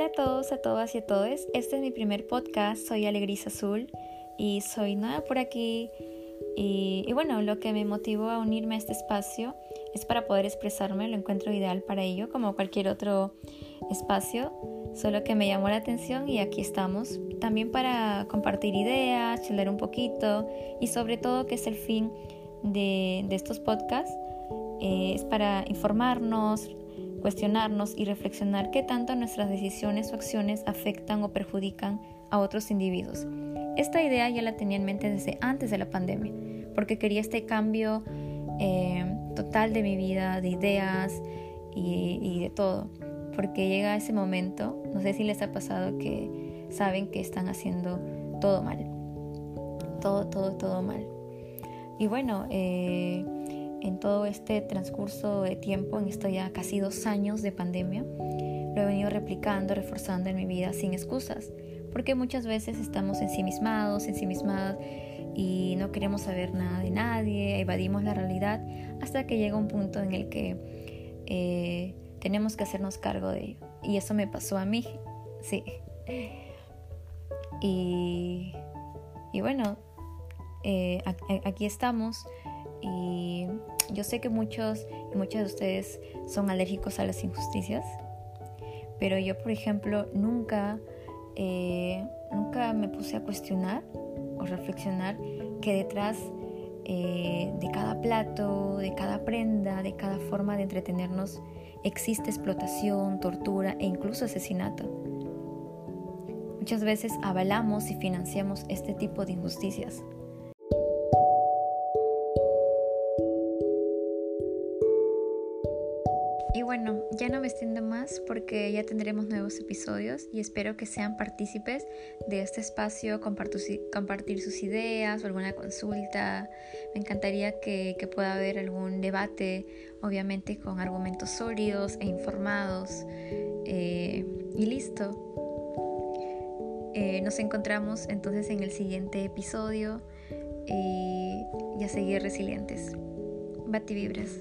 a todos, a todas y a todos. Este es mi primer podcast. Soy Alegris Azul y soy nueva por aquí. Y, bueno, lo que me motivó a unirme a este espacio es para poder expresarme. Lo encuentro ideal para ello, como cualquier otro espacio. Solo que me llamó la atención y aquí estamos. También para compartir ideas, charlar un poquito y sobre todo que es el fin de, estos podcasts. Eh, es para informarnos, cuestionarnos y reflexionar qué tanto nuestras decisiones o acciones afectan o perjudican a otros individuos. Esta idea ya la tenía en mente desde antes de la pandemia, porque quería este cambio eh, total de mi vida, de ideas y, de todo, porque llega ese momento, no sé si les ha pasado que saben que están haciendo todo mal, todo, todo, todo mal. Y bueno, eh, en todo este transcurso de tiempo, en esto ya casi dos años de pandemia, lo he venido replicando, reforzando en mi vida sin excusas, porque muchas veces estamos ensimismados, ensimismadas y no queremos saber nada de nadie, evadimos la realidad hasta que llega un punto en el que eh, tenemos que hacernos cargo de ello. Y eso me pasó a mí, sí. Y, y bueno, eh, aquí estamos y yo sé que muchos y muchas de ustedes son alérgicos a las injusticias, pero yo, por ejemplo, nunca, eh, nunca me puse a cuestionar o reflexionar que detrás eh, de cada plato, de cada prenda, de cada forma de entretenernos, existe explotación, tortura e incluso asesinato. Muchas veces avalamos y financiamos este tipo de injusticias. Y bueno, ya no me extiendo más porque ya tendremos nuevos episodios y espero que sean partícipes de este espacio, compartir sus ideas o alguna consulta. Me encantaría que, pueda haber algún debate, obviamente con argumentos sólidos e informados. Eh, y listo. Eh, nos encontramos entonces en el siguiente episodio y, a seguir resilientes. Bati vibras.